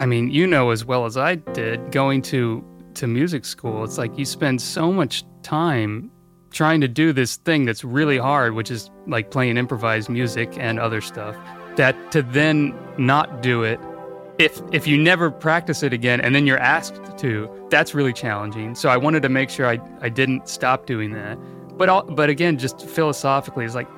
I mean, you know as well as I did, going to to music school, it's like you spend so much time trying to do this thing that's really hard, which is like playing improvised music and other stuff, that to then not do it if if you never practice it again and then you're asked to, that's really challenging. So I wanted to make sure I, I didn't stop doing that. But all, but again, just philosophically, it's like,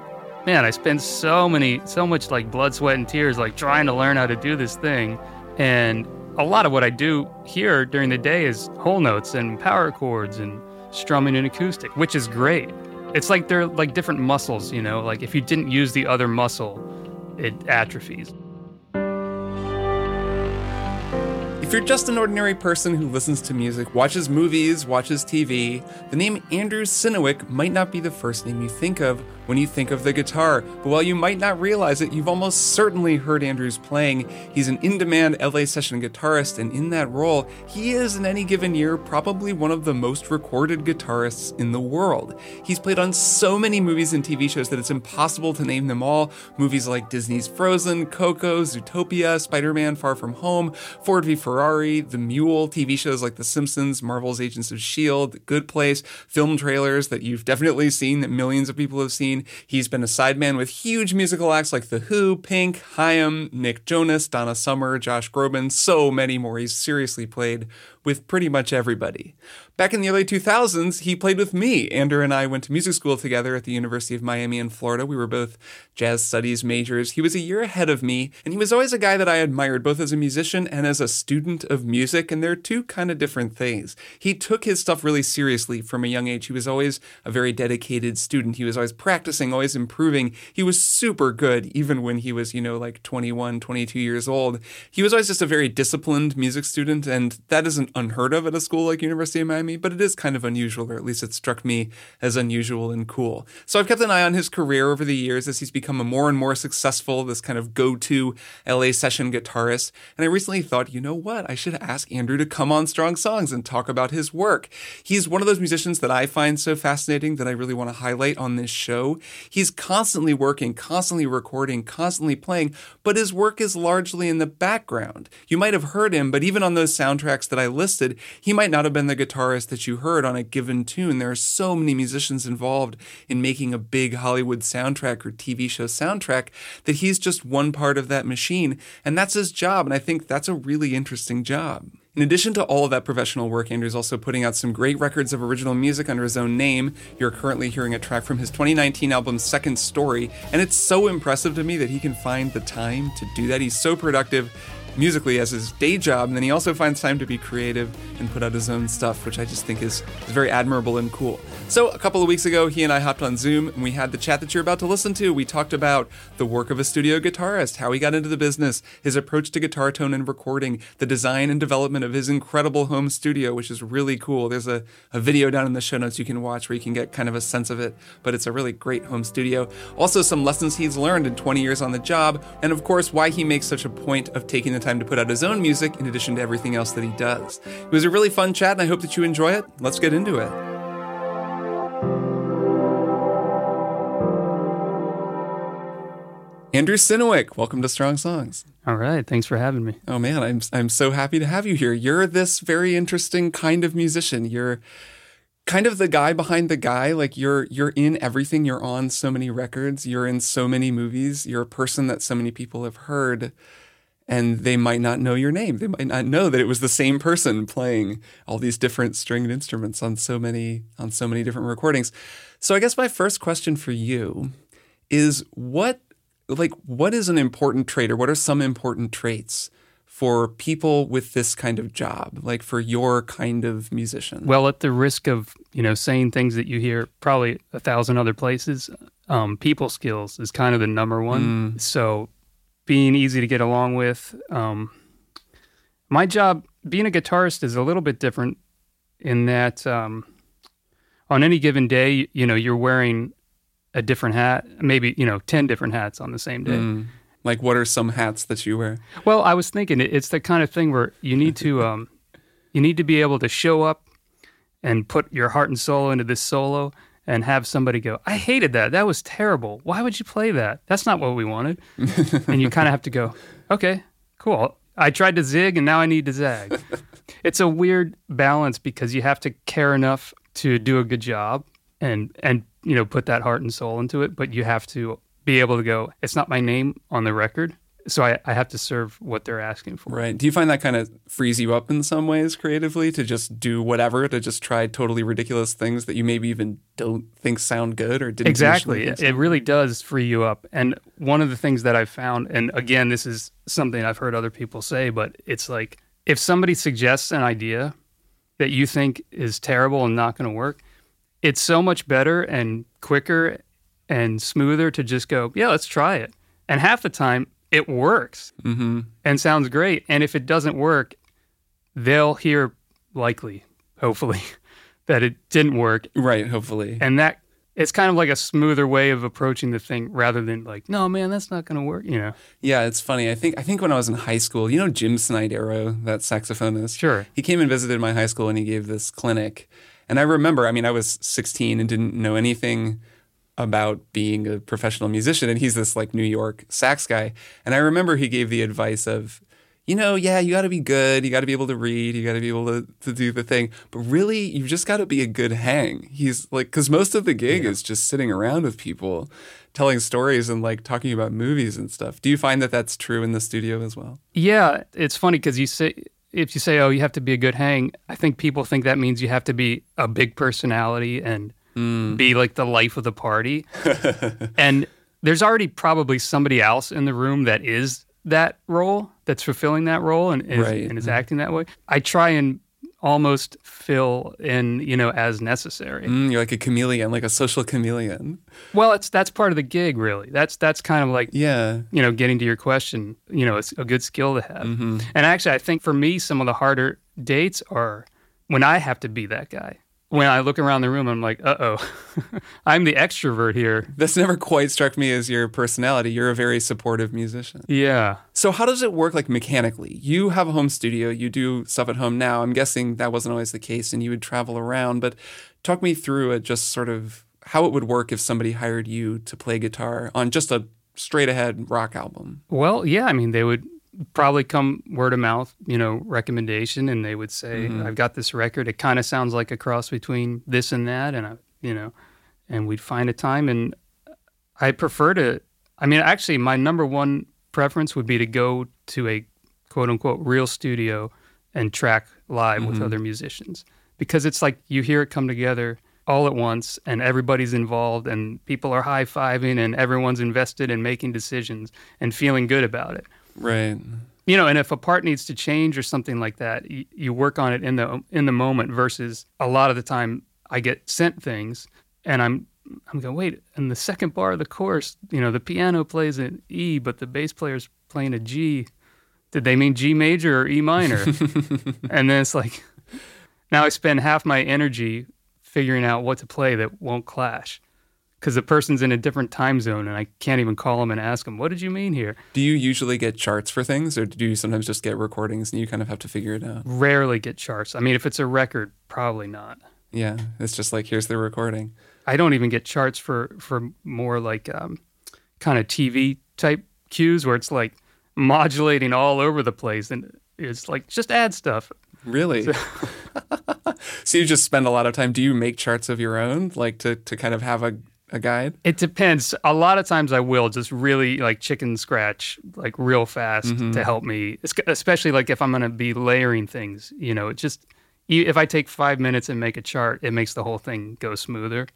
man, I spend so many so much like blood, sweat, and tears like trying to learn how to do this thing, and a lot of what I do here during the day is whole notes and power chords and strumming and acoustic, which is great. It's like they're like different muscles, you know. Like if you didn't use the other muscle, it atrophies. If you're just an ordinary person who listens to music, watches movies, watches TV, the name Andrew Synowiec might not be the first name you think of when you think of the guitar. But while you might not realize it, you've almost certainly heard Andrew's playing. He's an in demand LA session guitarist, and in that role, he is in any given year probably one of the most recorded guitarists in the world. He's played on so many movies and TV shows that it's impossible to name them all. Movies like Disney's Frozen, Coco, Zootopia, Spider Man Far From Home, Ford v Ferrari, The Mule, TV shows like The Simpsons, Marvel's Agents of S.H.I.E.L.D., Good Place, film trailers that you've definitely seen, that millions of people have seen. He's been a sideman with huge musical acts like The Who, Pink, Haim, Nick Jonas, Donna Summer, Josh Groban, so many more. He's seriously played with pretty much everybody. Back in the early 2000s, he played with me. Andrew and I went to music school together at the University of Miami in Florida. We were both jazz studies majors. He was a year ahead of me, and he was always a guy that I admired both as a musician and as a student of music, and they're two kind of different things. He took his stuff really seriously from a young age. He was always a very dedicated student. He was always practicing, always improving. He was super good, even when he was, you know, like 21, 22 years old. He was always just a very disciplined music student, and that isn't unheard of at a school like University of Miami, but it is kind of unusual, or at least it struck me as unusual and cool. So I've kept an eye on his career over the years as he's become a more and more successful, this kind of go-to LA session guitarist. And I recently thought, you know what? I should ask Andrew to come on Strong Songs and talk about his work. He's one of those musicians that I find so fascinating that I really want to highlight on this show. He's constantly working, constantly recording, constantly playing, but his work is largely in the background. You might have heard him, but even on those soundtracks that I listed, he might not have been the guitarist that you heard on a given tune. There are so many musicians involved in making a big Hollywood soundtrack or TV show soundtrack that he's just one part of that machine. And that's his job. And I think that's a really interesting job. In addition to all of that professional work, Andrew's also putting out some great records of original music under his own name. You're currently hearing a track from his 2019 album Second Story, and it's so impressive to me that he can find the time to do that. He's so productive musically as his day job, and then he also finds time to be creative and put out his own stuff, which I just think is, is very admirable and cool. So, a couple of weeks ago, he and I hopped on Zoom and we had the chat that you're about to listen to. We talked about the work of a studio guitarist, how he got into the business, his approach to guitar tone and recording, the design and development of his incredible home studio, which is really cool. There's a, a video down in the show notes you can watch where you can get kind of a sense of it, but it's a really great home studio. Also, some lessons he's learned in 20 years on the job, and of course, why he makes such a point of taking the time to put out his own music in addition to everything else that he does. It was a really fun chat, and I hope that you enjoy it. Let's get into it. Andrew Synowiec, welcome to Strong Songs. All right, thanks for having me. Oh man, I'm I'm so happy to have you here. You're this very interesting kind of musician. You're kind of the guy behind the guy. Like you're you're in everything. You're on so many records. You're in so many movies. You're a person that so many people have heard and they might not know your name. They might not know that it was the same person playing all these different stringed instruments on so many on so many different recordings. So I guess my first question for you is what like what is an important trait or what are some important traits for people with this kind of job like for your kind of musician well at the risk of you know saying things that you hear probably a thousand other places um, people skills is kind of the number one mm. so being easy to get along with um, my job being a guitarist is a little bit different in that um, on any given day you know you're wearing a different hat, maybe, you know, 10 different hats on the same day. Mm. Like, what are some hats that you wear? Well, I was thinking it's the kind of thing where you need to, um, you need to be able to show up and put your heart and soul into this solo and have somebody go, I hated that. That was terrible. Why would you play that? That's not what we wanted. and you kind of have to go, okay, cool. I tried to zig and now I need to zag. it's a weird balance because you have to care enough to do a good job and and you know put that heart and soul into it, but you have to be able to go. It's not my name on the record, so I, I have to serve what they're asking for. Right. Do you find that kind of frees you up in some ways creatively to just do whatever, to just try totally ridiculous things that you maybe even don't think sound good or didn't exactly it, it really does free you up and one of the things that i've found and again this is something i've heard other people say but it's like if somebody suggests an idea that you think is terrible and not going to work it's so much better and quicker and smoother to just go yeah let's try it and half the time it works Mm-hmm. and sounds great and if it doesn't work they'll hear likely hopefully that it didn't work Right, hopefully. and that it's kind of like a smoother way of approaching the thing rather than like no man that's not going to work you know Yeah, it's funny. I think I think when I was in high school, you know Jim Snidero, that saxophonist. Sure. He came and visited my high school and he gave this clinic. And I remember, I mean, I was 16 and didn't know anything about being a professional musician and he's this like New York sax guy. And I remember he gave the advice of you know, yeah, you got to be good. You got to be able to read. You got to be able to, to do the thing. But really, you've just got to be a good hang. He's like, because most of the gig is just sitting around with people, telling stories and like talking about movies and stuff. Do you find that that's true in the studio as well? yeah it's funny because you say if you say oh you have to be a good hang i think people think that means you have to be a big personality and mm. be like the life of the party. And there's already probably somebody else in the room that is that role that's fulfilling that role and is, Right. and is mm-hmm. acting that way. I try and almost fill in you know as necessary Mm, you're like a chameleon, like a social chameleon. Well, it's that's part of the gig, really. That's that's kind of like Yeah. you know getting to your question. You know, it's a good skill to have. Mm-hmm. And actually, I think for me, some of the harder dates are when I have to be that guy. When I look around the room, I'm like, uh oh, I'm the extrovert here. This never quite struck me as your personality. You're a very supportive musician. Yeah. So how does it work like mechanically? You have a home studio, you do stuff at home now. I'm guessing that wasn't always the case and you would travel around, but talk me through it just sort of how it would work if somebody hired you to play guitar on just a straight ahead rock album. Well, yeah. I mean, they would probably come word of mouth, you know, recommendation, and they would say, mm-hmm. "I've got this record. It kind of sounds like a cross between this and that," and I, you know, and we'd find a time. And I prefer to. I mean, actually, my number one preference would be to go to a quote unquote real studio and track live with mm-hmm. other musicians because it's like you hear it come together all at once and everybody's involved and people are high fiving and everyone's invested in making decisions and feeling good about it Right. you know and if a part needs to change or something like that you, you work on it in the in the moment versus a lot of the time i get sent things and i'm i'm going wait in the second bar of the course, you know the piano plays an e but the bass player's playing a g. Did they mean g major or e minor? And then it's like now i spend half my energy figuring out what to play that won't clash because the person's in a different time zone and i can't even call them and ask them what did you mean here Do you usually get charts for things or do you sometimes just get recordings and you kind of have to figure it out? rarely get charts. I mean, if it's a record, probably not. Yeah. It's just like here's the recording. I don't even get charts for for more like um, kind of TV type cues where it's like modulating all over the place, and it's like just add stuff. Really? so you just spend a lot of time. Do you make charts of your own, like to, to kind of have a, a guide? It depends. A lot of times I will just really like chicken scratch, like real fast mm-hmm. to help me, especially like if I'm going to be layering things. You know, it just if I take five minutes and make a chart, it makes the whole thing go smoother.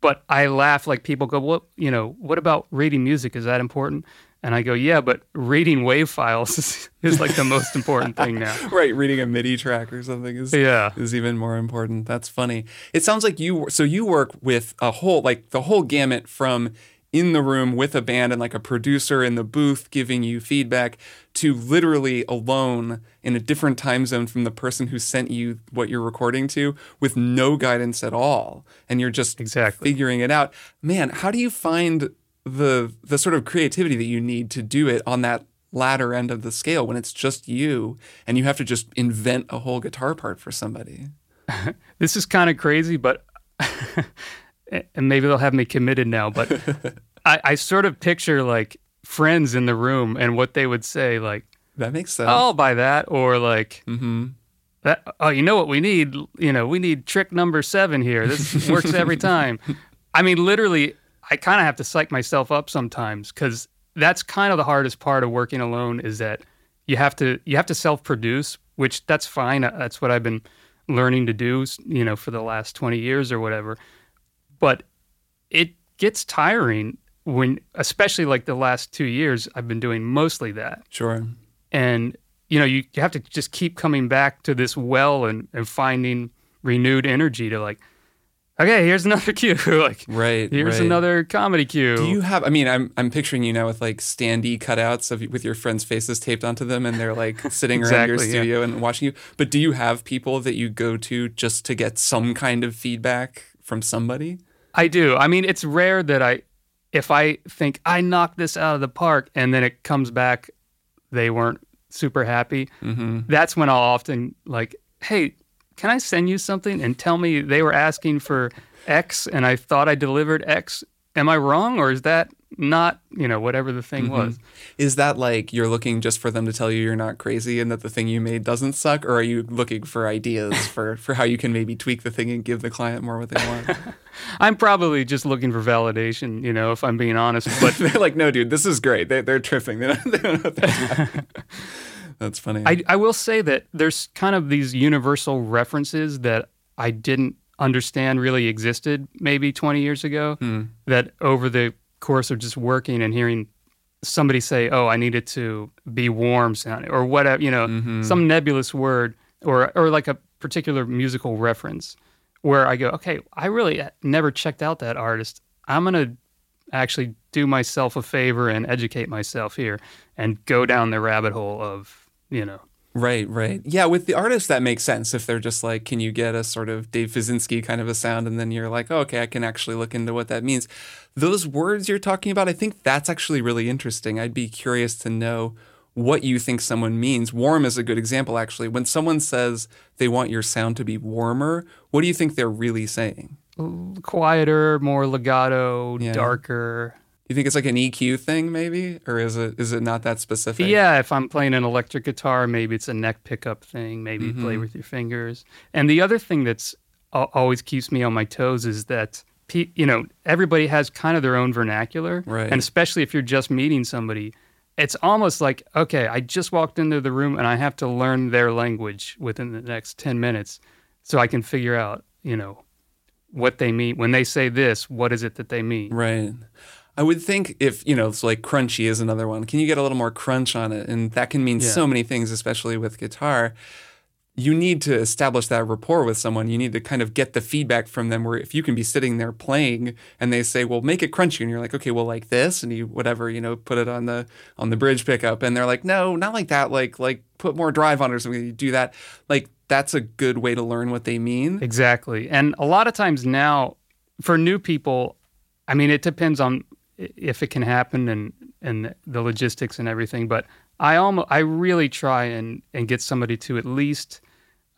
But I laugh like people go, "What? You know, what about reading music? Is that important?" And I go, "Yeah, but reading wave files is, is like the most important thing now." Right, reading a MIDI track or something is Yeah. is even more important. That's funny. It sounds like you so you work with a whole like the whole gamut from in the room with a band and like a producer in the booth giving you feedback to literally alone in a different time zone from the person who sent you what you're recording to with no guidance at all and you're just Exactly. figuring it out. Man, how do you find the the sort of creativity that you need to do it on that latter end of the scale when it's just you and you have to just invent a whole guitar part for somebody? this is kind of crazy, but and maybe they'll have me committed now. But I, I sort of picture like friends in the room and what they would say, like, That makes sense. I'll buy that. Or like, mm-hmm. that, oh, you know what we need? You know, we need trick number seven here. This works every time. I mean, literally, I kind of have to psych myself up sometimes because that's kind of the hardest part of working alone is that you have to you have to self produce, which that's fine. Uh, That's what I've been learning to do, you know, for the last twenty years or whatever. But it gets tiring when, especially like the last two years, I've been doing mostly that Sure. and you know you, you have to just keep coming back to this well and, and finding renewed energy to like okay here's another cue like Right. here's right. another comedy cue Do you have? I mean, I'm I'm picturing you now with like standee cutouts of with your friends' faces taped onto them, and they're like sitting around your Exactly, yeah. studio and watching you. But do you have people that you go to just to get some kind of feedback from somebody? i do i mean it's rare that i if i think i knocked this out of the park and then it comes back they weren't super happy Mm-hmm. that's when i'll often like hey can i send you something and tell me they were asking for x and i thought i delivered x am i wrong or is that not you know whatever the thing mm-hmm. was Is that like you're looking just for them to tell you you're not crazy and that the thing you made doesn't suck, or are you looking for ideas for for how you can maybe tweak the thing and give the client more what they want? I'm probably just looking for validation, you know, if I'm being honest. But they're like, no, dude, this is great. They, they're tripping. They don't, they don't know what they're doing." That's funny. I, I will say that there's kind of these universal references that I didn't understand really existed maybe 20 years ago. Hmm. That over the course of just working and hearing somebody say, "Oh, I need it to be warm," sounding or whatever, you know, Mm-hmm. some nebulous word or or like a particular musical reference, where I go, "Okay, I really never checked out that artist. I'm gonna actually do myself a favor and educate myself here and go down the rabbit hole of you know." Right, right. Yeah, with the artists, that makes sense. If they're just like, can you get a sort of Dave Fiuczynski kind of a sound? And then you're like, oh, okay, I can actually look into what that means. Those words you're talking about, I think that's actually really interesting. I'd be curious to know what you think someone means. Warm is a good example, actually. When someone says they want your sound to be warmer, what do you think they're really saying? quieter, more legato, Yeah. darker. You think it's like an EQ thing, maybe, or is it is it not that specific? Yeah, if I'm playing an electric guitar, maybe it's a neck pickup thing. Maybe Mm-hmm. play with your fingers. And the other thing that's always keeps me on my toes is that you know everybody has kind of their own vernacular, Right. and especially if you're just meeting somebody, it's almost like okay, I just walked into the room and I have to learn their language within the next ten minutes, so I can figure out you know what they mean when they say this. What is it that they mean? Right. I would think if, you know, it's like crunchy is another one. Can you get a little more crunch on it? And that can mean Yeah. so many things, especially with guitar. You need to establish that rapport with someone. You need to kind of get the feedback from them where if you can be sitting there playing and they say, well, make it crunchy. And you're like, okay, well, like this. And you, whatever, you know, put it on the, on the bridge pickup. And they're like, no, not like that. Like, like put more drive on it or something. You do that. Like, that's a good way to learn what they mean. Exactly. And a lot of times now, for new people, I mean, it depends on if it can happen and and the logistics and everything. But I almost, I really try and and get somebody to at least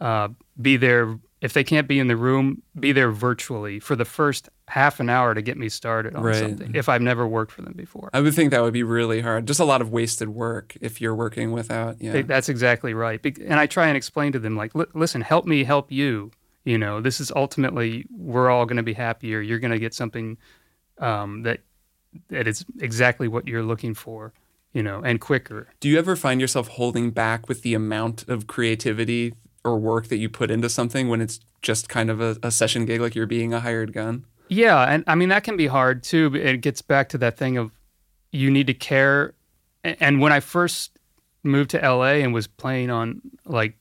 uh, be there if they can't be in the room, be there virtually for the first half an hour to get me started on Right. something. If I've never worked for them before. I would think that would be really hard. Just a lot of wasted work if you're working without, yeah. That's exactly right. And I try and explain to them, like, "Li- listen, help me help you. You know, this is ultimately we're all going to be happier. You're going to get something um, that that is exactly what you're looking for. You know, and quicker. Do you ever find yourself holding back with the amount of creativity or work that you put into something when it's just kind of a, a session gig, like you're being a hired gun? Yeah, and I mean that can be hard too. But it gets back to that thing of you need to care. And when I first moved to LA and was playing on like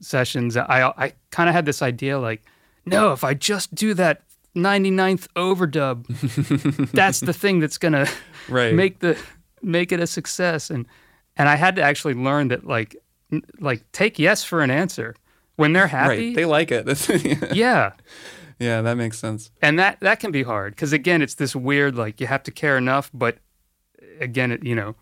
sessions, I I kind of had this idea like, no, if I just do that 99th overdub, that's the thing that's gonna Right. make the make it a success. And and I had to actually learn that like n- like take yes for an answer when they're happy. Right. They like it. Yeah. yeah. yeah, that makes sense. and that that can be hard because again it's this weird like you have to care enough but again it, you know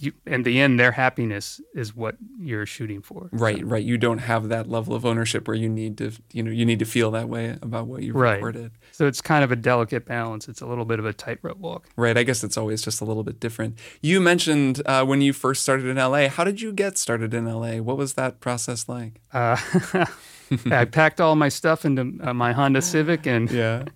you, in the end, their happiness is what you're shooting for. Right, right. You don't have that level of ownership where you need to, you know, you need to feel that way about what you've Right. recorded. So it's kind of a delicate balance. It's a little bit of a tightrope walk. Right. I guess it's always just a little bit different. You mentioned uh, when you first started in LA. How did you get started in LA? What was that process like? Uh, I packed all my stuff into uh, my Honda Civic and Yeah.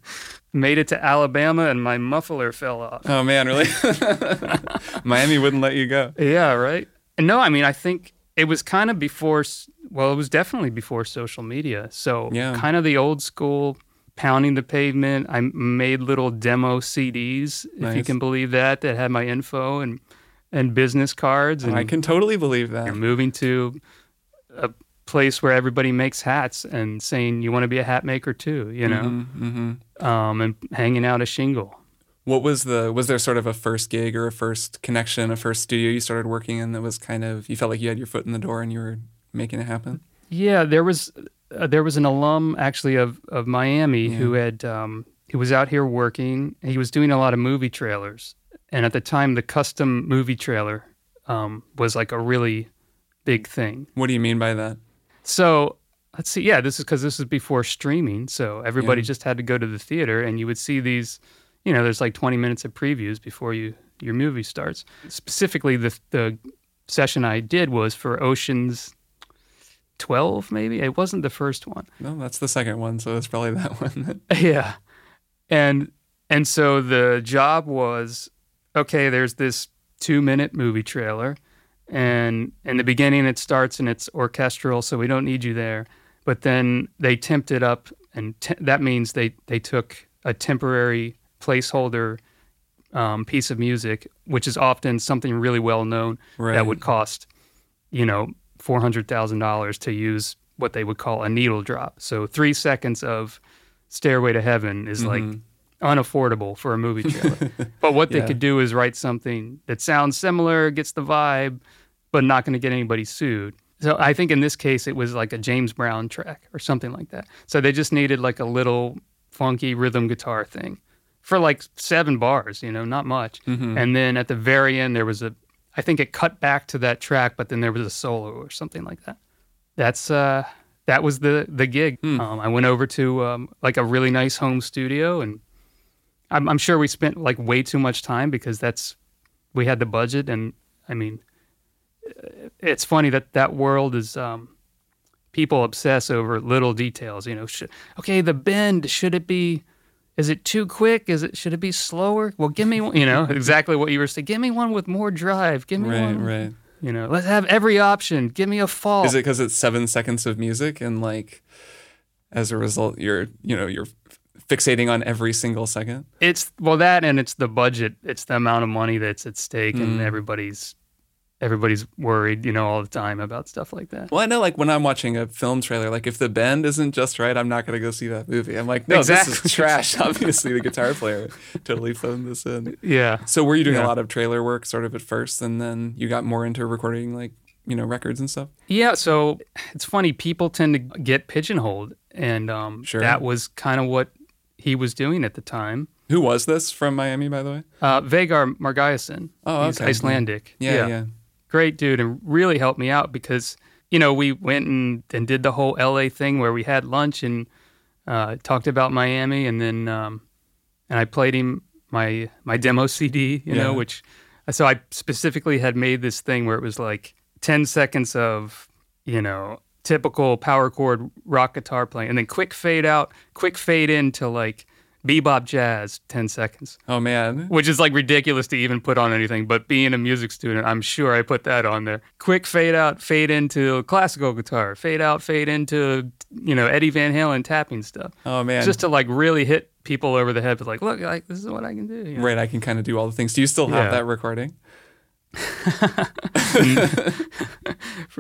made it to Alabama, and my muffler fell off. Oh man, really? Miami wouldn't let you go. Yeah, right. And no, I mean, I think it was kind of before. Well, it was definitely before social media. So Yeah. kind of the old school pounding the pavement. I made little demo CDs, if you can believe that, that had my info and and business cards. And I can totally believe that. you're that. moving to a place where everybody makes hats and saying you want to be a hat maker too, you know, hmm um, and hanging out a shingle. What was the? Was there sort of a first gig or a first connection, a first studio you started working in that was kind of you felt like you had your foot in the door and you were making it happen? Yeah, there was uh, there was an alum actually of of Miami who had um, he was out here working. He was doing a lot of movie trailers, and at the time, the custom movie trailer um, was like a really big thing. What do you mean by that? So let's see. Yeah, this is because this is before streaming, so everybody Yeah. just had to go to the theater, and you would see these. You know, there's like 20 minutes of previews before you your movie starts. Specifically, the the session I did was for Ocean's 12, maybe. It wasn't the first one. No, that's the second one, so it's probably that one. Yeah. And and so the job was okay, there's this 2-minute movie trailer and in the beginning it starts and it's orchestral so we don't need you there. But then they temped it up and te- that means they they took a temporary placeholder um, piece of music which is often something really well known Right. that would cost you know $400,000 to use what they would call a needle drop. So 3 seconds of Stairway to Heaven is like unaffordable for a movie trailer. but what they Yeah. could do is write something that sounds similar, gets the vibe, but not going to get anybody sued. So I think in this case it was like a James Brown track or something like that. So they just needed like a little funky rhythm guitar thing for like seven bars, you know, not much. And then at the very end there was a I think it cut back to that track, but then there was a solo or something like that. That's uh that was the the gig. Um, I went over to um, like a really nice home studio, and I'm, I'm sure we spent like way too much time because that's we had the budget, and I mean, uh, it's funny that that world is um, people obsess over little details. You know, should, okay, the bend should it be? Is it too quick? Is it should it be slower? Well, give me one. You know exactly what you were saying. Give me one with more drive. Give me right, one. right. You know, let's have every option. Give me a fall. Is it because it's seven seconds of music and like, as a result, you're you know you're fixating on every single second? It's well that and it's the budget. It's the amount of money that's at stake, and everybody's everybody's worried, you know, all the time about stuff like that. Well, I know like when I'm watching a film trailer, like if the bend isn't just right, I'm not gonna go see that movie. I'm like, no, this is trash. Obviously, the guitar player totally phoned this in. Yeah. So were you doing Yeah. a lot of trailer work sort of at first, and then you got more into recording like you know records and stuff? Yeah, so it's funny. People tend to get pigeonholed, and um, Sure. that was kind of what he was doing at the time. Who was this from Miami, by the way? Uh, Veigar Margeirsson. Oh, he's. Icelandic. Yeah, yeah. great dude, and really helped me out because you know we went and, and did the whole LA thing where we had lunch and uh, talked about Miami, and then um, and I played him my my demo CD, you know, which so I specifically had made this thing where it was like ten seconds of you know typical power chord rock guitar playing, and then quick fade out, quick fade in to like bebop jazz, ten seconds Oh man, which is like ridiculous to even put on anything. But being a music student, I'm sure I put that on there. Quick fade out, fade into classical guitar, fade out, fade into you know Eddie Van Halen tapping stuff, oh man. just to like really hit people over the head with like, look, like this is what I can do. you know? right, I can kind of do all the things. Do you still have Yeah. that recording?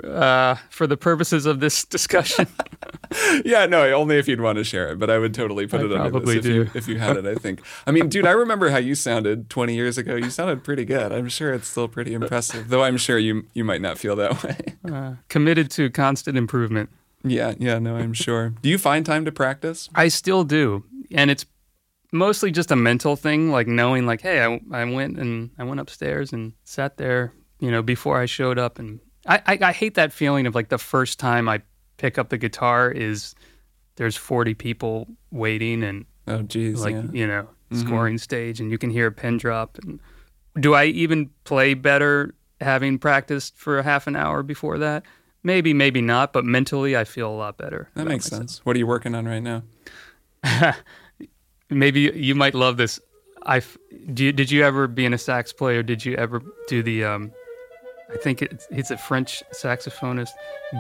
Uh, for the purposes of this discussion, yeah, no, only if you'd want to share it, but I would totally put I it probably this if you, if you had it, I think. I mean, dude, I remember how you sounded 20 years ago. You sounded pretty good. I'm sure it's still pretty impressive, though I'm sure you you might not feel that way. uh, committed to constant improvement. yeah, yeah, no, I'm sure. Do you find time to practice? I still do, and it's mostly just a mental thing, like knowing, like, hey, I, I went and I went upstairs and sat there you know, before I showed up, and I, I, I hate that feeling of like the first time I pick up the guitar is there's 40 people waiting and Oh, geez. like yeah. you know mm-hmm. scoring stage, and you can hear a pin drop. And do I even play better having practiced for a half an hour before that? Maybe, maybe not, but mentally I feel a lot better. That makes myself. sense. What are you working on right now? Maybe you might love this. I do you, did you ever be in a sax player? Did you ever do the? Um, I think it's, it's a French saxophonist,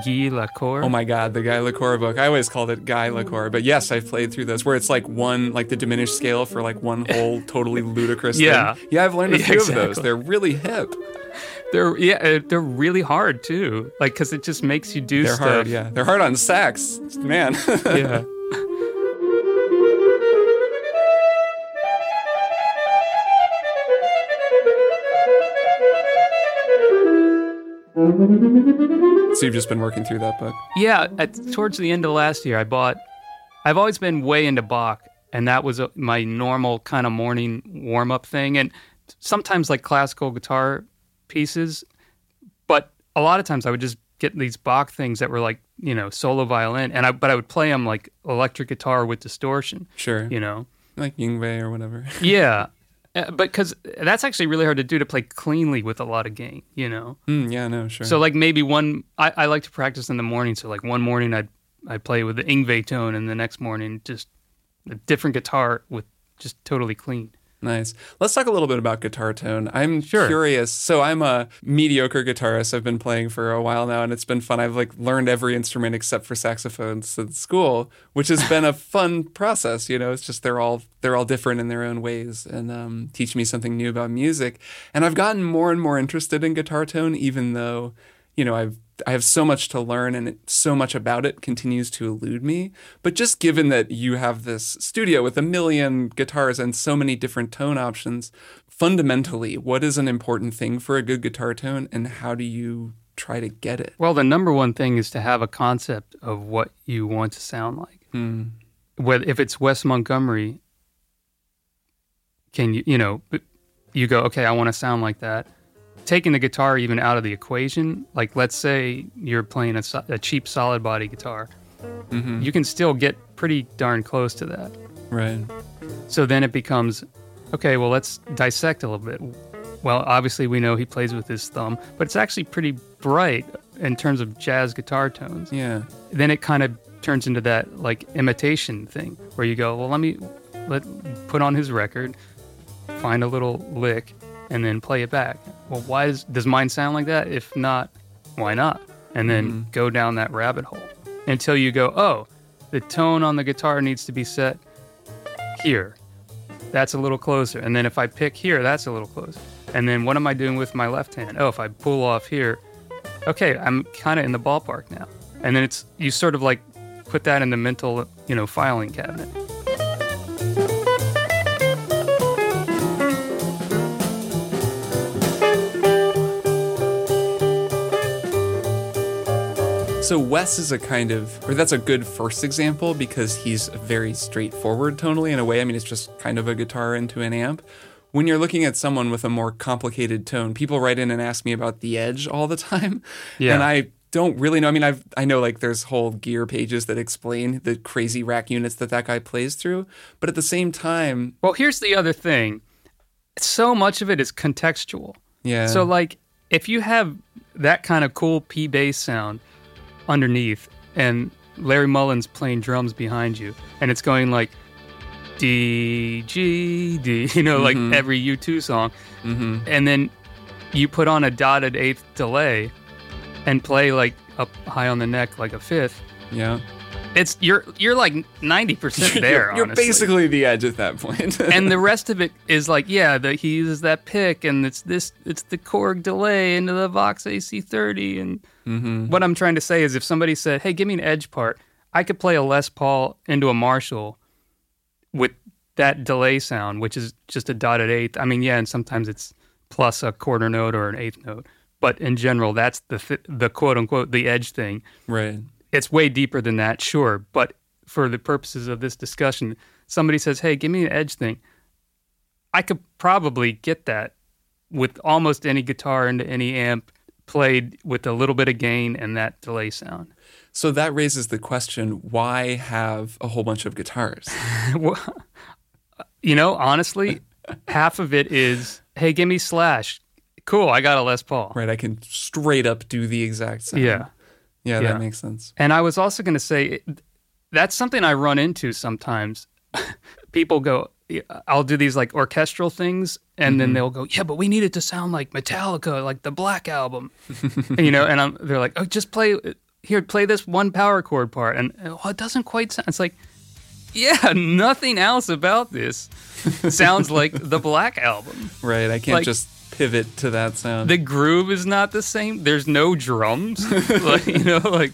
Guy Lacour. Oh my God, the Guy Lacour book. I always called it Guy Lacour, but yes, I've played through those where it's like one, like the diminished scale for like one whole totally ludicrous Yeah. thing. Yeah, I've learned a Yeah, few of those. They're really hip. They're yeah, uh, they're really hard too. Like because it just makes you do They're stuff. hard, yeah. They're hard on sax, man. yeah. So you've just been working through that book. Yeah, at, towards the end of last year, I bought. I've always been way into Bach, and that was a, my normal kind of morning warm up thing. And sometimes like classical guitar pieces, but a lot of times I would just get these Bach things that were like you know solo violin, and I but I would play them like electric guitar with distortion. Sure. You know, Like Yngwie or whatever. yeah. Uh, But because that's actually really hard to do to play cleanly with a lot of gain, you know. Mm, yeah, no, sure. So like maybe one I, I like to practice in the morning. So like one morning I'd I play with the Yngwie tone, and the next morning just a different guitar with just totally clean. Nice. Let's talk a little bit about guitar tone. I'm Sure. curious. So I'm a mediocre guitarist. I've been playing for a while now, and it's been fun. I've like learned every instrument except for saxophones at school, which has been a fun process. You know, it's just they're all they're all different in their own ways, and um, teach me something new about music. And I've gotten more and more interested in guitar tone, even though you know I've I have so much to learn and it, so much about it continues to elude me. But just given that you have this studio with a million guitars and so many different tone options, fundamentally, what is an important thing for a good guitar tone and how do you try to get it? Well, the number one thing is to have a concept of what you want to sound like. Hmm. Whether if it's Wes Montgomery, can you you know you go okay, I want to sound like that. Taking the guitar even out of the equation, like let's say you're playing a, so- a cheap solid body guitar, Mm-hmm. you can still get pretty darn close to that. Right. So then it becomes, okay, well, let's dissect a little bit. Well, obviously, we know he plays with his thumb, but it's actually pretty bright in terms of jazz guitar tones. Yeah. Then it kind of turns into that like imitation thing where you go, well, let me let put on his record, find a little lick, and then play it back. Well, why does does mine sound like that? If not, why not? And then mm-hmm. go down that rabbit hole until you go, oh, the tone on the guitar needs to be set here. That's a little closer. And then if I pick here, that's a little closer. And then what am I doing with my left hand? Oh, if I pull off here, okay, I'm kind of in the ballpark now. And then it's you sort of like put that in the mental, you know, filing cabinet. So Wes is a kind of, or that's a good first example because he's very straightforward tonally in a way. I mean, it's just kind of a guitar into an amp. When you're looking at someone with a more complicated tone, people write in and ask me about the edge all the time, Yeah. and I don't really know. I mean, I've I know like there's whole gear pages that explain the crazy rack units that that guy plays through, but at the same time, Well, here's the other thing. So much of it is contextual. yeah. So like if you have that kind of cool P bass sound underneath and Larry Mullen's playing drums behind you and it's going like D G D, you know, like every U2 song. hmm And then you put on a dotted eighth delay and play like up high on the neck like a fifth. yeah, It's you're you're like 90% there you're, you're basically the edge at that point. and the rest of it is like, yeah, the, he uses that pick, and it's this, it's the Korg delay into the Vox AC30. And Mhm. what I'm trying to say is, if somebody said, "Hey, give me an edge part," I could play a Les Paul into a Marshall with that delay sound, which is just a dotted eighth. I mean, yeah, and sometimes it's plus a quarter note or an eighth note, but in general, that's the th- the quote unquote the edge thing right. it's way deeper than that, sure. But for the purposes of this discussion, somebody says, "Hey, give me an edge thing." I could probably get that with almost any guitar into any amp played with a little bit of gain and that delay sound. So that raises the question why have a whole bunch of guitars? Well, you know, honestly, half of it is, hey, give me Slash. Cool, I got a Les Paul. Right, I can straight up do the exact same. Yeah. Yeah, Yeah. that makes sense. And I was also going to say that's something I run into sometimes. People go, I'll do these like orchestral things, and then mm-hmm. they'll go, "Yeah, but we need it to sound like Metallica, like the Black Album," and, you know. And I'm, they're like, "Oh, just play here, play this one power chord part," and oh, it doesn't quite sound. It's like, yeah, nothing else about this sounds like the Black Album. Right, I can't Like- just pivot to that sound. the groove is not the same. There's no drums. like, you know, like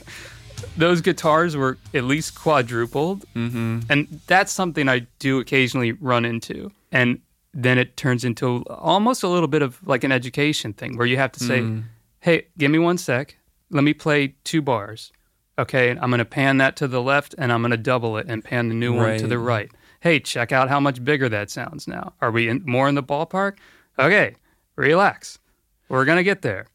those guitars were at least quadrupled, mm-hmm. and that's something I do occasionally run into. And then it turns into almost a little bit of like an education thing, where you have to say, "Hey, give me one sec. Let me play two bars." Okay, I'm going to pan that to the left, and I'm going to double it and pan the new one to the Right. right. Hey, check out how much bigger that sounds now. Are we in, more in the ballpark? Okay, relax. We're gonna get there.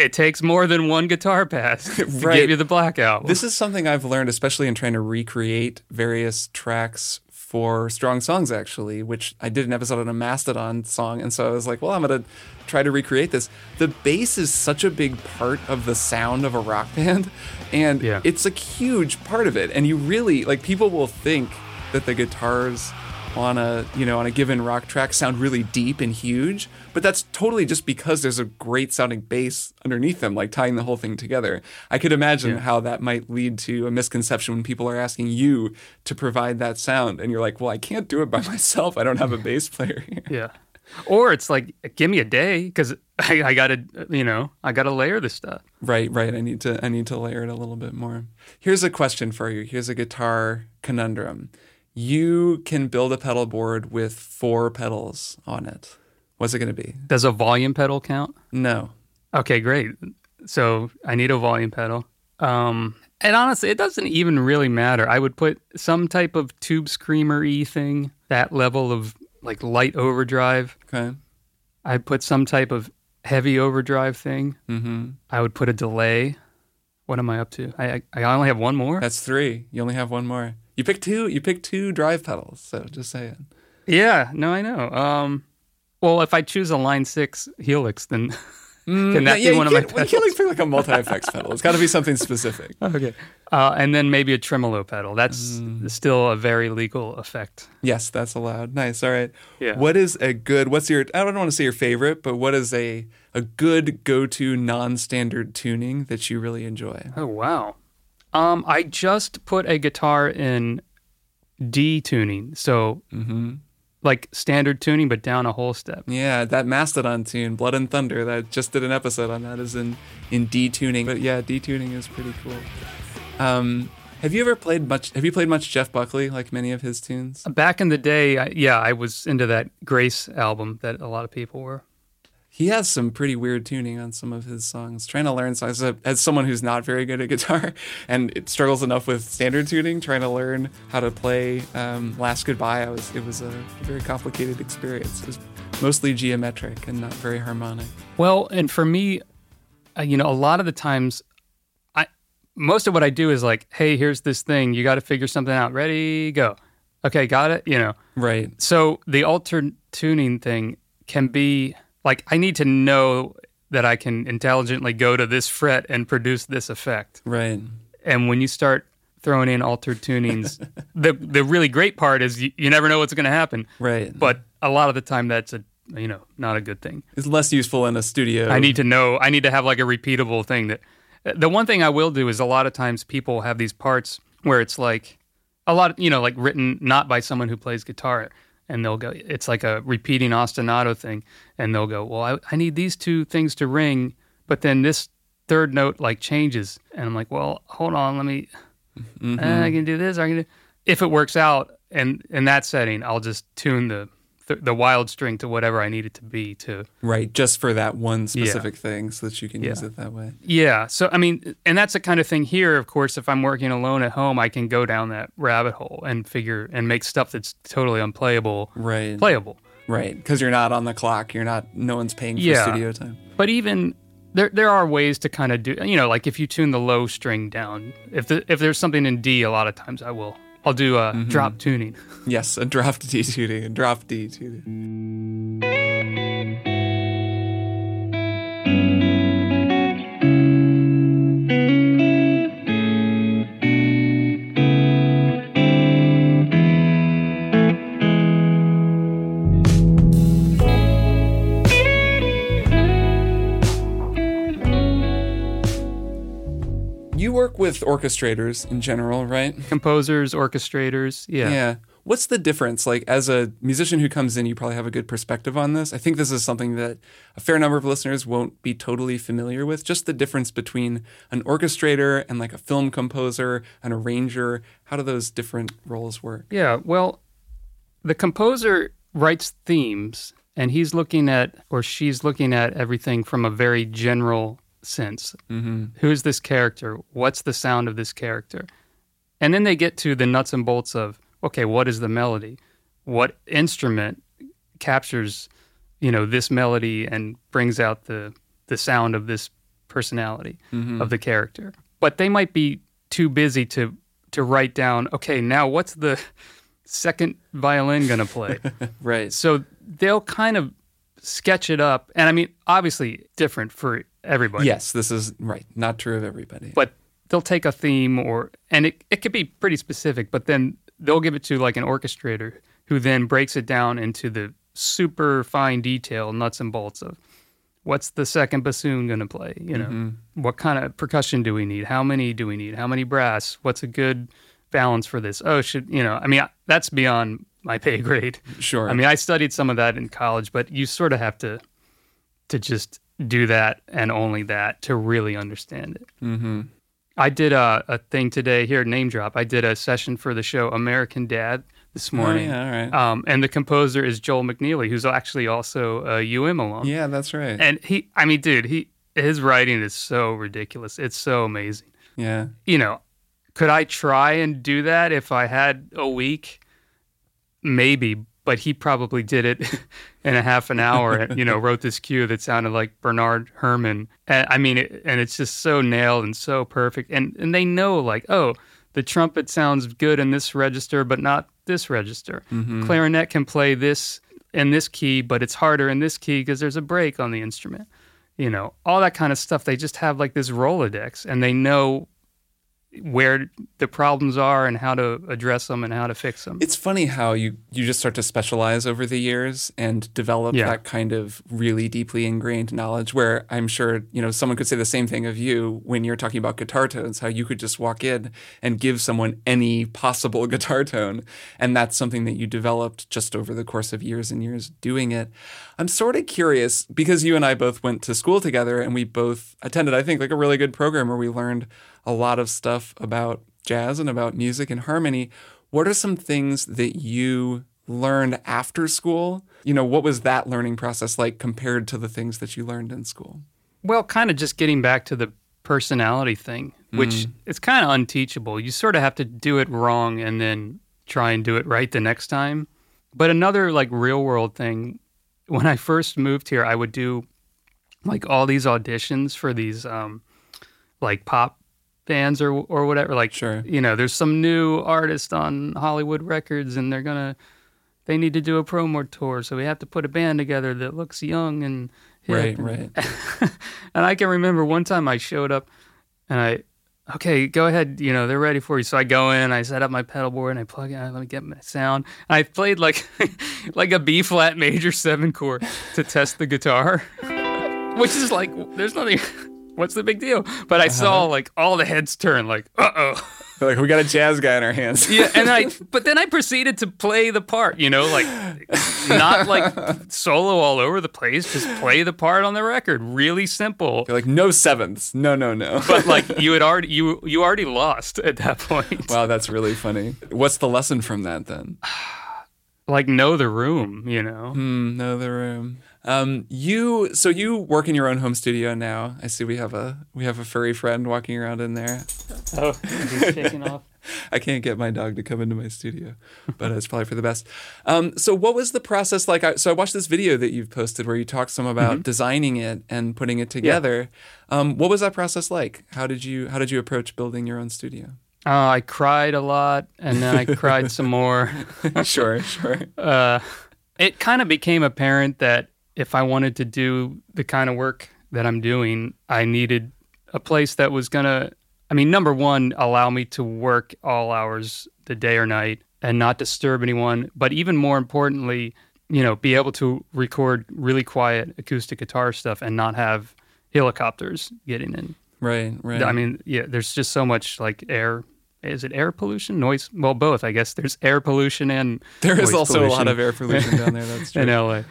It takes more than one guitar pass to Right. give you the Black Album. This is something I've learned, especially in trying to recreate various tracks for strong songs, actually, which I did an episode on a Mastodon song. And so I was like, well, I'm going to try to recreate this. The bass is such a big part of the sound of a rock band, and Yeah. it's a huge part of it. And you really, like, people will think that the guitars on a you know on a given rock track sound really deep and huge but that's totally just because there's a great sounding bass underneath them like tying the whole thing together. I could imagine Yeah. how that might lead to a misconception when people are asking you to provide that sound and you're like well i can't do it by myself. I don't have a bass player here. Yeah. Or it's like, give me a day because I, I gotta, you know, I gotta layer this stuff. right right. I need to i need to layer it a little bit more. Here's a question for you. Here's a guitar conundrum you can build a pedal board with four pedals on it what's it going to be Does a volume pedal count? no Okay, great. So I need a volume pedal. Um, and honestly, it doesn't even really matter. I would put some type of tube screamer y thing, that level of like light overdrive. okay I'd put some type of heavy overdrive thing. mm-hmm I would put a delay. What am I up to? I I, I only have one more. That's three. You only have one more. You picked two. You picked two drive pedals. So just saying. yeah, no, I know. Um, well, if I choose a line six helix, then can that yeah, be one of my can't, you pedals? can't like pick like a multi effects pedal. It's got to be something specific. Okay, uh, and then maybe a tremolo pedal. That's still a very legal effect. Yes, that's allowed. Nice. All right. Yeah. What is a good? What's your? I don't want to say your favorite, but what is a a good go to non standard tuning that you really enjoy? Oh wow. Um, I just put a guitar in D tuning, so like standard tuning, but down a whole step. Yeah, that Mastodon tune, Blood and Thunder. That just did an episode on that. Is in in D tuning. But yeah, D tuning is pretty cool. Um, have you ever played much? Have you played much Jeff Buckley? Like many of his tunes? Back in the day, I, yeah, I was into that Grace album that a lot of people were. He has some pretty weird tuning on some of his songs. Trying to learn songs as, someone who's not very good at guitar and it struggles enough with standard tuning, trying to learn how to play um, "Last Goodbye." I was it was a very complicated experience. It was mostly geometric and not very harmonic. Well, and for me, uh, you know, a lot of the times, I most of what I do is like, hey, here's this thing. You got to figure something out. Ready, go. Okay, got it. You know, Right. so the alter tuning thing can be like I need to know that I can intelligently go to this fret and produce this effect. Right. And when you start throwing in altered tunings, the the really great part is you, you never know what's going to happen. Right. But a lot of the time, that's a you know not a good thing. it's less useful in a studio. I need to know. I need to have like a repeatable thing. That the one thing I will do is a lot of times people have these parts where it's like a lot, you know, like written not by someone who plays guitar, and they'll go. It's like a repeating ostinato thing, and they'll go, "Well, I, I need these two things to ring, but then this third note like changes," and I'm like, "Well, hold on, let me. Mm-hmm. uh, I can do this. I can do." If it works out, and in that setting, I'll just tune the the, the wild string to whatever I need it to be to Right. Just for that one specific thing, so that you can use it that way. Yeah. So, I mean, and that's the kind of thing here, of course, if I'm working alone at home, I can go down that rabbit hole and figure and make stuff that's totally unplayable Right. playable. Right, because you're not on the clock. You're not. No one's paying for Yeah. studio time. But even there, there are ways to kind of do. You know, like if you tune the low string down, if the, if there's something in D, a lot of times I will. I'll do a mm-hmm. drop tuning. Yes, a drop D tuning, a drop D tuning. With orchestrators in general, right? Composers, orchestrators, yeah. Yeah. What's the difference? Like, as a musician who comes in, you probably have a good perspective on this. I think this is something that a fair number of listeners won't be totally familiar with. Just the difference between an orchestrator and like a film composer, an arranger. How do those different roles work? Yeah, well, the composer writes themes and he's looking at or she's looking at everything from a very general sense. Mm-hmm. Who's this character? What's the sound of this character? And then they get to the nuts and bolts of okay, what is the melody? What instrument captures, you know, this melody and brings out the the sound of this personality of the character? But they might be too busy to to write down, okay, now what's the second violin going to play? Right. so they'll kind of sketch it up. And I mean, obviously different for everybody. Yes, this is right. Not true of everybody. But they'll take a theme or, and it, it could be pretty specific, but then they'll give it to like an orchestrator who then breaks it down into the super fine detail, nuts and bolts of what's the second bassoon going to play? You know, mm-hmm. what kind of percussion do we need? How many do we need? How many brass? What's a good balance for this? Oh, should, you know, I mean, that's beyond my pay grade. Sure. I mean, I studied some of that in college, but you sort of have to to just do that and only that to really understand it. Mm-hmm. I did a, a thing today here, name drop. I did a session for the show American Dad this morning. oh, morning. yeah, all right. Um, and the composer is Joel McNeely, who's actually also a UM alum. yeah, that's right. And he, I mean, dude, he his writing is so ridiculous. It's so amazing. yeah. You know, could I try and do that if I had a week? Maybe, but he probably did it in a half an hour. and, you know, wrote this cue that sounded like Bernard Herrmann And I mean, it, and it's just so nailed and so perfect. And and they know like, oh, the trumpet sounds good in this register, but not this register. Mm-hmm. Clarinet can play this in this key, but it's harder in this key because there's a break on the instrument. You know, all that kind of stuff. They just have like this Rolodex, and they know where the problems are and how to address them and how to fix them. It's funny how you you just start to specialize over the years and develop Yeah. that kind of really deeply ingrained knowledge where I'm sure, you know, someone could say the same thing of you when you're talking about guitar tones, how you could just walk in and give someone any possible guitar tone and that's something that you developed just over the course of years and years doing it. I'm sort of curious because you and I both went to school together and we both attended I think like a really good program where we learned a lot of stuff about jazz and about music and harmony. What are some things that you learned after school? You know, what was that learning process like compared to the things that you learned in school? Well, kind of just getting back to the personality thing, which it's kind of unteachable. You sort of have to do it wrong and then try and do it right the next time. But another like real world thing, when I first moved here, I would do like all these auditions for these um like pop bands or or whatever like Sure. you know there's some new artist on Hollywood Records and they're to they need to do a promo tour so we have to put a band together that looks young and hip Right, right. and I can remember one time I showed up and I, okay, go ahead, you know, they're ready for you. So I go in, I set up my pedal board and I plug in, let me get my sound. And I played like like a B flat major seven chord to test the guitar, which is like, there's nothing, what's the big deal? But I saw like all the heads turn like, uh oh. like we got a jazz guy in our hands. Yeah, and I, but then I proceeded to play the part, you know, like not like solo all over the place, just play the part on the record. Really simple. You're like no sevenths. No, no, no. but like you had already you you already lost at that point. wow, that's really funny. What's the lesson from that then? like know the room, you know. Hmm, no, the room. Um, you so you work in your own home studio now. I see we have a we have a furry friend walking around in there. Oh, he's shaking off. I can't get my dog to come into my studio, but it's probably for the best. Um, so, what was the process like? I, so, I watched this video that you've posted where you talk some about Mm-hmm. designing it and putting it together. Um, what was that process like? How did you How did you approach building your own studio? Uh, I cried a lot, and then I cried some more. sure, sure. Uh, it kind of became apparent that if I wanted to do the kind of work that I'm doing, I needed a place that was gonna. I mean, number one, allow me to work all hours, the day or night, and not disturb anyone. But even more importantly, you know, be able to record really quiet acoustic guitar stuff and not have helicopters getting in. Right, right. I mean, yeah, there's just so much like air. Is it air pollution, noise? Well, both, I guess. There's air pollution and there is also a lot of air pollution down there. That's true. in LA.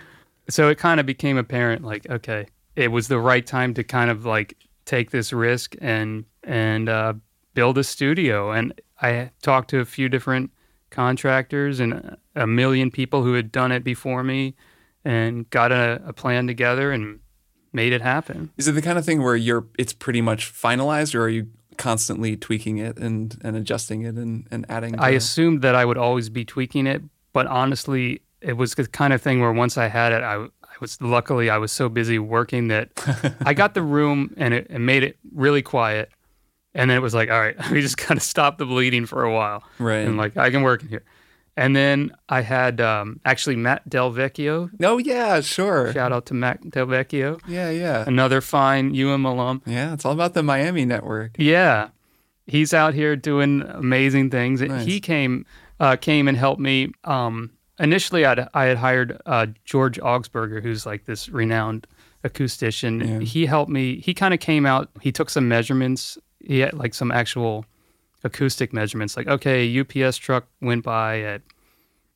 So it kind of became apparent, like, okay, it was the right time to kind of like take this risk and and uh, build a studio. And I talked to a few different contractors and a million people who had done it before me, and got a, a plan together and made it happen. Is it the kind of thing where you're it's pretty much finalized, or are you constantly tweaking it and and adjusting it and and adding? To I assumed that I would always be tweaking it, but honestly, it was the kind of thing where once I had it, I, I was luckily I was so busy working that I got the room and it, it made it really quiet, and then it was like, all right, we just kind of stop the bleeding for a while, right. and like I can work in here. And then I had um, actually Matt Delvecchio. Oh yeah, sure. Shout out to Matt Delvecchio. Yeah, yeah, another fine UM alum. yeah. It's all about the Miami network. Yeah, he's out here doing amazing things. Nice. He came uh, came and helped me. Um, initially, I'd, I had hired uh, George Augspurger, who's like this renowned acoustician. Yeah. He helped me. He kind of came out. He took some measurements. He had like some actual acoustic measurements. Like, okay, UPS truck went by at,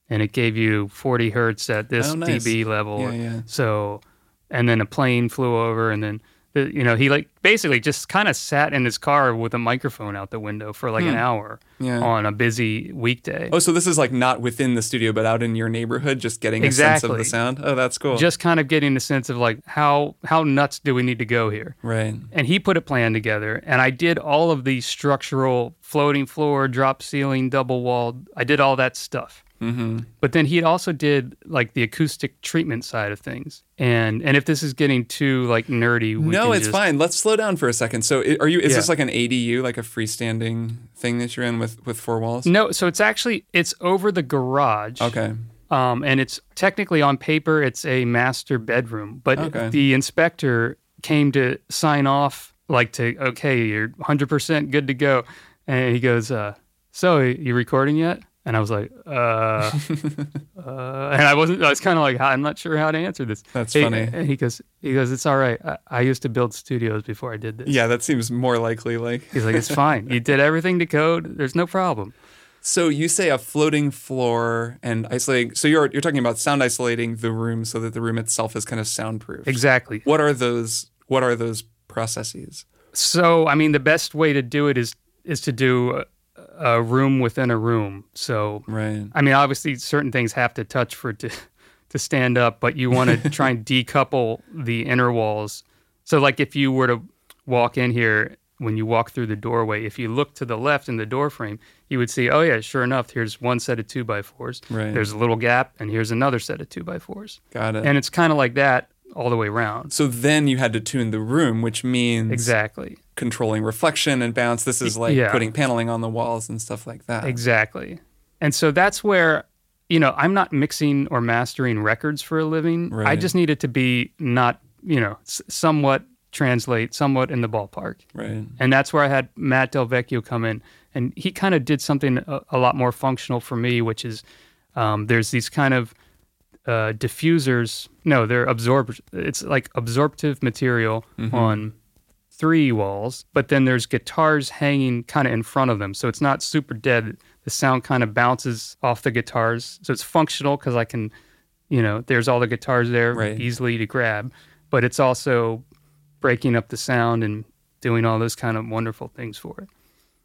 and it gave you 40 hertz at this Oh, nice. dB level. Yeah, yeah. So, and then a plane flew over, and then the, you know he like basically just kind of sat in his car with a microphone out the window for like an hour Hmm. Yeah. on a busy weekday. Oh, so this is like not within the studio, but out in your neighborhood, just getting a sense of the sound. Oh, that's cool. Just kind of getting a sense of like how how nuts do we need to go here? right. And he put a plan together, and I did all of the structural floating floor, drop ceiling, double walled. I did all that stuff. Mm-hmm. But then he also did like the acoustic treatment side of things. And and if this is getting too like nerdy, we No, it's just- fine. Let's slow down for a second. So, are you? Is Yeah. this like an ADU, like a freestanding thing that you're in with with four walls? No, so it's actually it's over the garage. Okay. Um, and it's technically on paper it's a master bedroom, but Okay. the inspector came to sign off like to okay, you're 100% good to go. And he goes, uh, "So, you recording yet?" And I was like, uh, uh, and I wasn't. I was kind of like, I'm not sure how to answer this. That's He- funny. And he goes, he goes, it's all right. I, I used to build studios before I did this. Yeah, that seems more likely. Like, He's like, it's fine. You did everything to code. There's no problem. so you say a floating floor and isolating. So you're you're talking about sound isolating the room so that the room itself is kind of soundproof. Exactly. What are those? What are those processes? So, I mean, the best way to do it is is to do a, room within a room. So, Right. I mean, obviously, certain things have to touch for it to to stand up, but you want to try and decouple the inner walls. So, like, if you were to walk in here, when you walk through the doorway, if you look to the left in the door frame, you would see, oh yeah, sure enough, here's one set of two by fours. Right. There's a little gap, and here's another set of two by fours, Got it. and it's kind of like that all the way around. so then you had to tune the room, which means Exactly. Controlling reflection and bounce. This is like Yeah. putting paneling on the walls and stuff like that. Exactly. And so that's where, you know, I'm not mixing or mastering records for a living. I just need it to be not, you know, somewhat translate, somewhat in the ballpark. Right. And that's where I had Matt Del Vecchio come in. And he kind of did something a, a lot more functional for me, which is um, there's these kind of uh, diffusers. No, they're absorbers. It's like absorptive material on three walls, but then there's guitars hanging kind of in front of them. So it's not super dead. The sound kind of bounces off the guitars. So it's functional because I can, you know, there's all the guitars there Right. easily to grab, but it's also breaking up the sound and doing all those kind of wonderful things for it.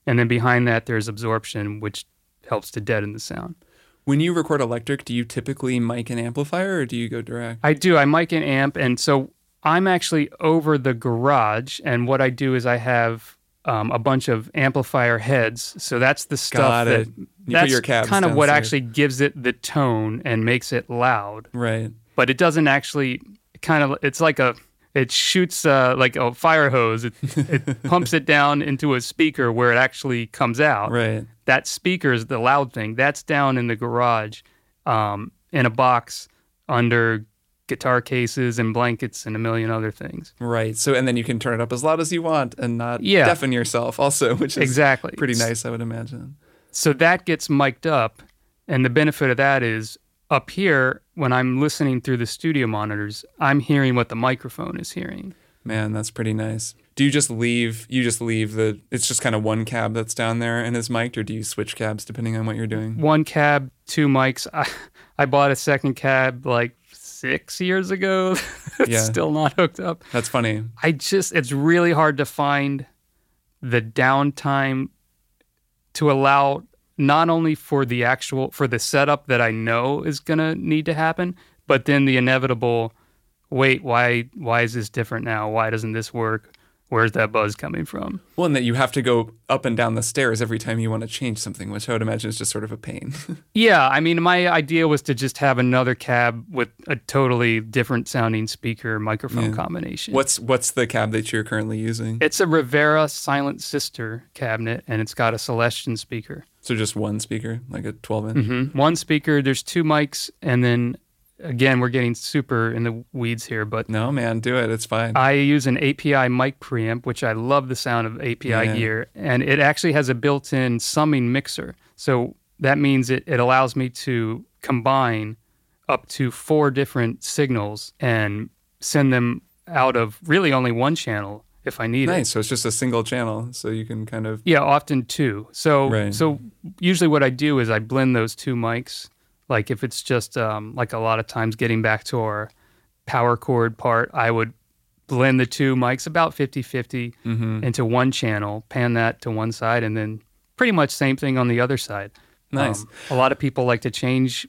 And then behind that, there's absorption, which helps to deaden the sound. When you record electric, do you typically mic an amplifier or do you go direct? I do. I mic an amp, and so I'm actually over the garage. And what I do is I have um, a bunch of amplifier heads. So that's the stuff that. You that's your kind of what actually gives it the tone and makes it loud. Right. But it doesn't actually kind of. It's like a. It shoots uh, like a fire hose. It, it pumps it down into a speaker where it actually comes out. Right. That speaker is the loud thing. That's down in the garage, um, in a box under guitar cases and blankets and a million other things. Right. So and then you can turn it up as loud as you want and not Yeah. deafen yourself also, which is Exactly. pretty nice, I would imagine. So that gets mic'd up, and the benefit of that is up here when I'm listening through the studio monitors, I'm hearing what the microphone is hearing. Man, that's pretty nice. Do you just leave you just leave the it's just kind of one cab that's down there and is mic'd or do you switch cabs depending on what you're doing? One cab, two mics. I, I bought a second cab like six years ago. it's Yeah. still not hooked up. That's funny. I just, it's really hard to find the downtime to allow not only for the actual, for the setup that I know is going to need to happen, but then the inevitable, wait, why, why is this different now? Why doesn't this work? Where's that buzz coming from? Well, and that you have to go up and down the stairs every time you want to change something, which I would imagine is just sort of a pain. Yeah, I mean, my idea was to just have another cab with a totally different sounding speaker microphone Yeah. combination. what's what's the cab that you're currently using? It's a Rivera Silent Sister cabinet, and it's got a Celestion speaker. So just one speaker, like a 12 inch. hmm One speaker, there's two mics, and then again, we're getting super in the weeds here, but No, man, do it. It's fine. I use an API mic preamp, which I love the sound of API Yeah. gear, and it actually has a built in summing mixer. So that means it, it allows me to combine up to four different signals and send them out of really only one channel if I need it. nice. So it's just a single channel, so you can kind of Yeah, often two. So Right. so usually what I do is I blend those two mics. Like if it's just um, like a lot of times getting back to our power chord part, I would blend the two mics about 50-50 Mm-hmm. into one channel, pan that to one side, and then pretty much same thing on the other side. Nice. Um, a lot of people like to change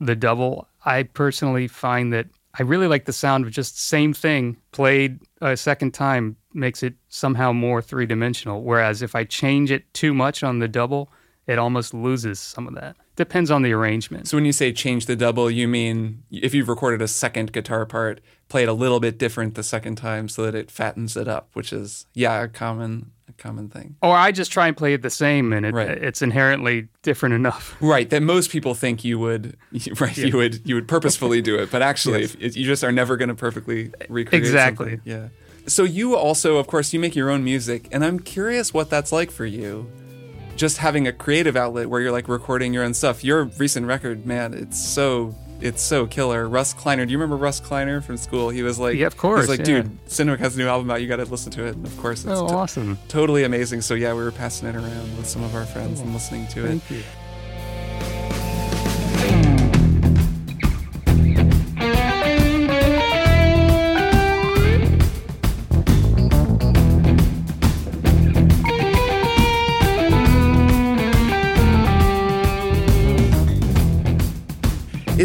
the double. I personally find that I really like the sound of just same thing played a second time makes it somehow more three dimensional. Whereas if I change it too much on the double, it almost loses some of that. Depends on the arrangement. So when you say change the double, you mean if you've recorded a second guitar part, play it a little bit different the second time so that it fattens it up, which is yeah, a common a common thing. Or I just try and play it the same, and it, Right. it's inherently different enough. Right, that most people think you would right, you would you would purposefully do it, but actually Yes. if, you just are never going to perfectly recreate Exactly. something. Yeah. So you also of course you make your own music and I'm curious what that's like for you. Just having a creative outlet where you're like recording your own stuff. Your recent record, man, it's so it's so killer. Russ Kleiner, do you remember Russ Kleiner from school? He was like, Yeah, of He course, was like, yeah. dude, Synowiec has a new album out. You got to listen to it. And of course, it's Oh, awesome. totally amazing. So yeah, we were passing it around with some of our friends and listening to it. You.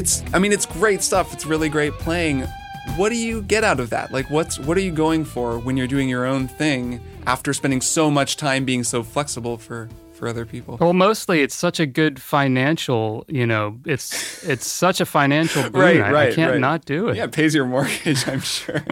It's I mean it's great stuff. It's really great playing. What do you get out of that? Like what's what are you going for when you're doing your own thing after spending so much time being so flexible for for other people? Well, mostly it's such a good financial, you know, it's it's such a financial boon. Right, I, I can't right. not do it. Yeah, it pays your mortgage, I'm sure.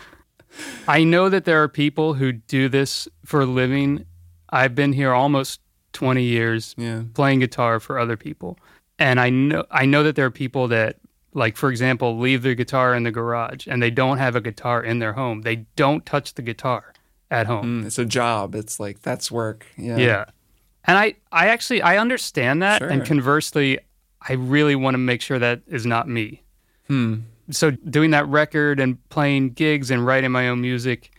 I know that there are people who do this for a living. I've been here almost 20 years yeah. playing guitar for other people. And I know I know that there are people that like for example leave their guitar in the garage and they don't have a guitar in their home. They don't touch the guitar at home. Mm, it's a job. It's like that's work. Yeah. Yeah. And I, I actually I understand that. And conversely, I really want to make sure that is not me. Hmm. So doing that record and playing gigs and writing my own music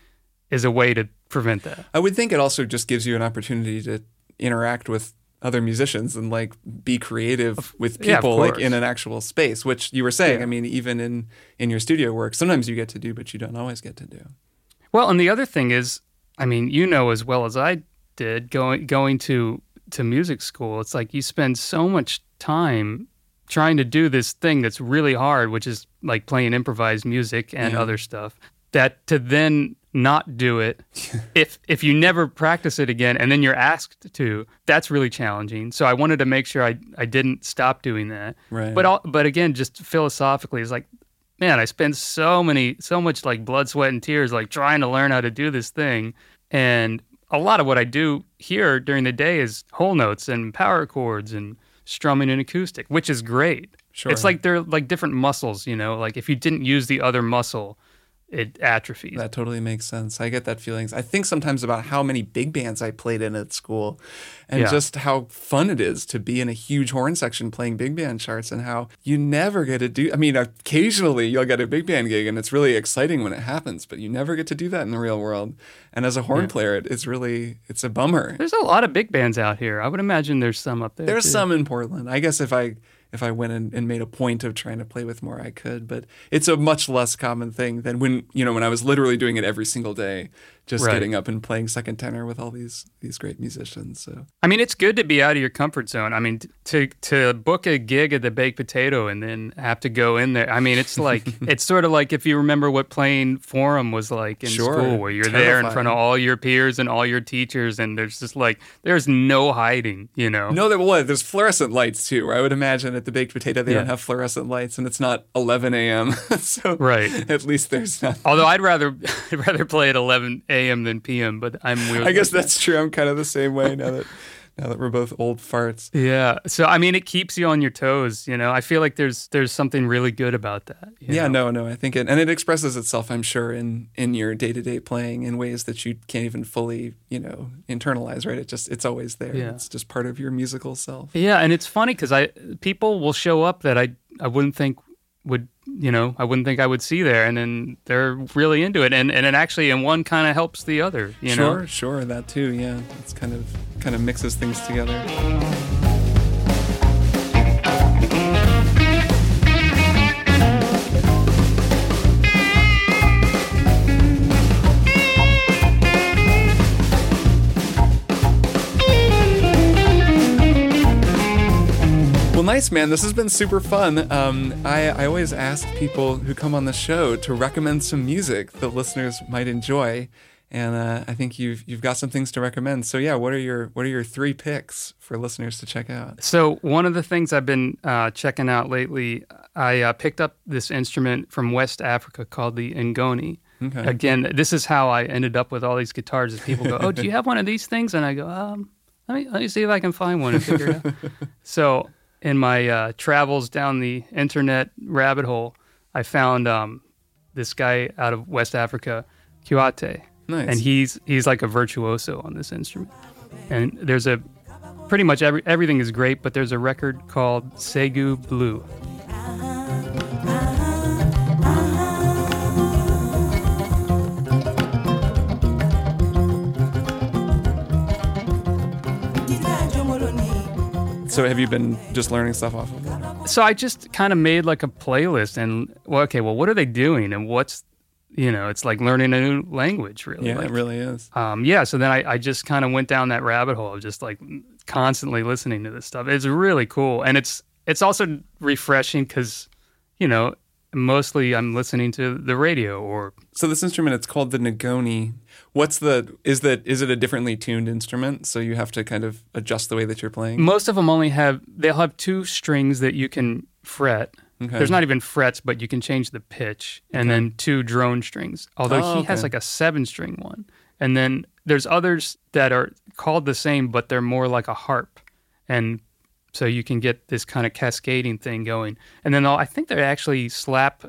is a way to prevent that. I would think it also just gives you an opportunity to interact with other musicians and like be creative with yeah, people like in an actual space, which you were saying. Yeah. I mean, even in in your studio work, sometimes you get to do, but you don't always get to do. Well, and the other thing is, I mean, you know as well as I did going going to to music school. It's like you spend so much time trying to do this thing that's really hard, which is like playing improvised music and Yeah. other stuff. that to then not do it. If if you never practice it again and then you're asked to that's really challenging. So i wanted to make sure i i didn't stop doing that. Right. but all, but again just philosophically it's like man i spend so many so much like blood sweat and tears like trying to learn how to do this thing. And a lot of what i do here during the day is whole notes and power chords and strumming and acoustic which is great. Sure. it's like they're like different muscles you know? Like if you didn't use the other muscle it atrophies That totally makes sense. I get that feelings. I think sometimes about how many big bands I played in at school and Yeah. just how fun it is to be in a huge horn section playing big band charts and how you never get to do I mean, occasionally you'll get a big band gig and it's really exciting when it happens, but you never get to do that in the real world. And as a horn player, it, it's really it's a bummer. There's a lot of big bands out here. I would imagine there's some up there. There's too. some in Portland. I guess if I if I went and, and made a point of trying to play with more, I could. But it's a much less common thing than when you know when I was literally doing it every single day, just Right. getting up and playing second tenor with all these these great musicians. So I mean, it's good to be out of your comfort zone. I mean, to to book a gig at the Baked Potato and then have to go in there. I mean, it's like it's sort of like if you remember what playing Forum was like in Sure. school, where you're there in front of all your peers and all your teachers, and there's just like there's no hiding. You know. no, there what there's fluorescent lights too. Where I would imagine at the baked potato they Yeah. don't have fluorescent lights, and it's not 11 a.m. so Right. at least there's not. Although I'd rather I'd rather play at 11 a.m. than p.m. But I'm weird. I guess like that. that's true. I'm kind of the same way now that now that we're both old farts. Yeah. So I mean, it keeps you on your toes. You know, I feel like there's there's something really good about that. Yeah, know? no, no. I think it and it expresses itself, I'm sure, in in your day to day playing in ways that you can't even fully, you know, internalize. Right? It just it's always there. Yeah. It's just part of your musical self. Yeah, and it's funny because I people will show up that I I wouldn't think would you know I wouldn't think I would see there, and then they're really into it, and and it actually and one kind of helps the other. You sure, know. sure, sure, that too. Yeah, it's kind of kind of mixes things together. Nice, man. This has been super fun. Um, I, I always ask people who come on the show to recommend some music that listeners might enjoy, and uh, I think you've you've got some things to recommend. So yeah, what are your what are your three picks for listeners to check out? So one of the things I've been uh, checking out lately, I uh, picked up this instrument from West Africa called the ngoni. Okay. Again, this is how I ended up with all these guitars. Is people go, "Oh, do you have one of these things?" And I go, um, "Let me let me see if I can find one and figure it out." so in my uh, travels down the internet rabbit hole, I found um, this guy out of West Africa, Kouyate, Nice. and he's he's like a virtuoso on this instrument. And there's a pretty much every everything is great, but there's a record called Segu Blue. So have you been just learning stuff off of that? So I just kind of made like a playlist, and well, okay, well, what are they doing, and what's you know, it's like learning a new language, really. Yeah, like, it really is. um, yeah. So then I, I just kind of went down that rabbit hole of just like constantly listening to this stuff. It's really cool, and it's it's also refreshing because you know mostly I'm listening to the radio or So this instrument, it's called the ngoni. What's the is that is it a differently tuned instrument? So you have to kind of adjust the way that you're playing. most of them only have they'll have two strings that you can fret. Okay. There's not even frets, but you can change the pitch, and then two drone strings. Although Oh, he has like a seven string one, and then there's others that are called the same, but they're more like a harp, and so you can get this kind of cascading thing going. And then I think they actually slap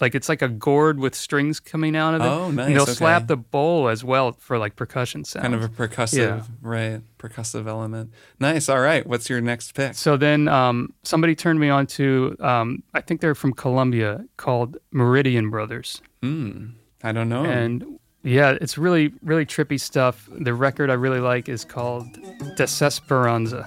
like it's like a gourd with strings coming out of it. Oh, nice, And they'll okay. slap the bowl as well for like percussion sound. kind of a percussive, Yeah. right? Percussive element. Nice. All right. What's your next pick? So then um, somebody turned me on to, um, I think they're from Colombia, called Meridian Brothers. Hmm. I don't know. And yeah, it's really, really trippy stuff. The record I really like is called Desesperanza.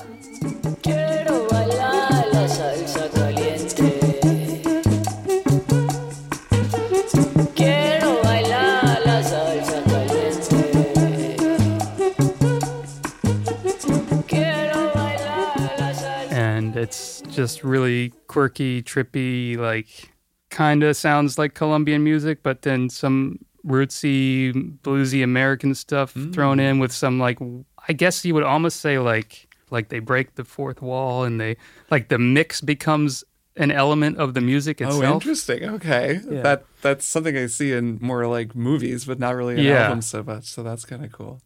Just really quirky, trippy, like kind of sounds like Colombian music, but then some rootsy, bluesy American stuff thrown mm. in with some like I guess you would almost say like like they break the fourth wall and they like the mix becomes an element of the music oh, itself. Oh, interesting. Okay, Yeah. that that's something I see in more like movies, but not really in Yeah. albums so much. So that's kind of cool.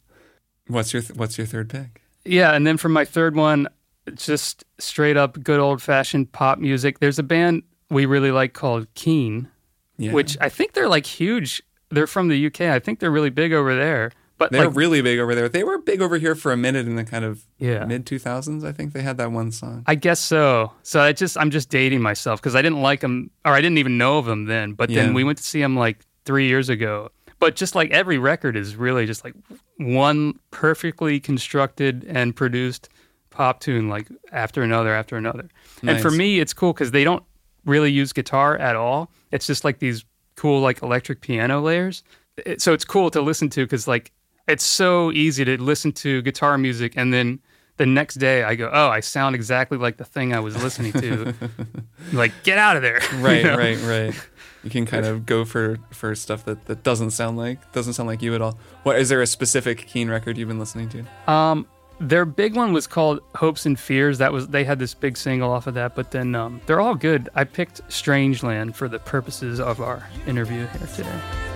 What's your th- What's your third pick? Yeah, and then for my third one, just straight up good old fashioned pop music. There's a band we really like called Keane, Yeah. which I think they're like huge. They're from the UK. I think they're really big over there. But they're like, really big over there. They were big over here for a minute in the kind of Yeah. mid two thousands. I think they had that one song. I guess so. So I just I'm just dating myself because I didn't like them or I didn't even know of them then. But Yeah. then we went to see them like three years ago. But just like every record is really just like one perfectly constructed and produced pop tune like after another after another. And for me, it's cool because they don't really use guitar at all. It's just like these cool like electric piano layers. It, so it's cool to listen to because like it's so easy to listen to guitar music and then the next day I go, oh, I sound exactly like the thing I was listening to. like, get out of there. You right, know? right, right. You can kind of go for for stuff that, that doesn't sound like doesn't sound like you at all. What is there a specific Keane record you've been listening to? Um, their big one was called Hopes and Fears. That was they had this big single off of that, but then um, they're all good. I picked Strangeland for the purposes of our interview here today.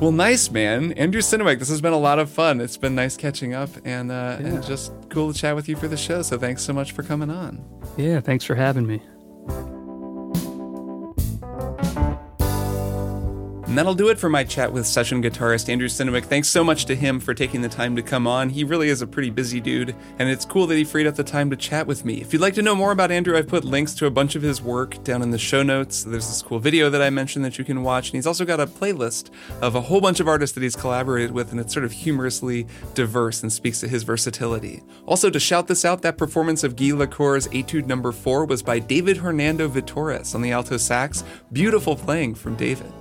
Well, nice, man. Andrew Synowiec, this has been a lot of fun. It's been nice catching up and uh, and just cool to chat with you for the show. So thanks so much for coming on. Yeah, thanks for having me. And that'll do it for my chat with session guitarist Andrew Synowiec. Thanks so much to him for taking the time to come on. He really is a pretty busy dude, and it's cool that he freed up the time to chat with me. If you'd like to know more about Andrew, I've put links to a bunch of his work down in the show notes. There's this cool video that I mentioned that you can watch, and he's also got a playlist of a whole bunch of artists that he's collaborated with, and it's sort of humorously diverse and speaks to his versatility. Also, to shout this out, that performance of Guy Lacour's Etude Number 4 was by David Hernando Vitores on the alto sax. Beautiful playing from David.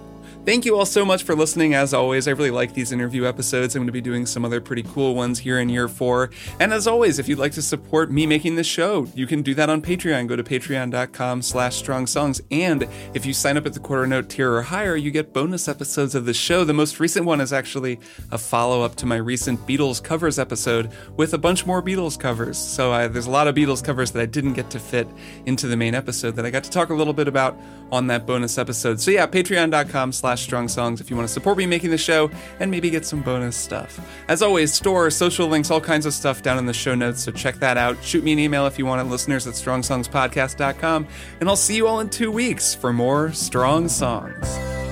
Thank you all so much for listening. As always, I really like these interview episodes. I'm going to be doing some other pretty cool ones here in year four. And as always, if you'd like to support me making this show, you can do that on Patreon. Go to patreon.com slash strong songs. And if you sign up at the quarter note tier or higher, you get bonus episodes of the show. The most recent one is actually a follow up to my recent Beatles covers episode with a bunch more Beatles covers. So uh, there's a lot of Beatles covers that I didn't get to fit into the main episode that I got to talk a little bit about on that bonus episode. So yeah, patreon.com slash strong songs if you want to support me making the show and maybe get some bonus stuff. As always, store, social links, all kinds of stuff down in the show notes, so check that out. Shoot me an email if you want at listeners at strongsongspodcast.com, and I'll see you all in two weeks for more Strong Songs.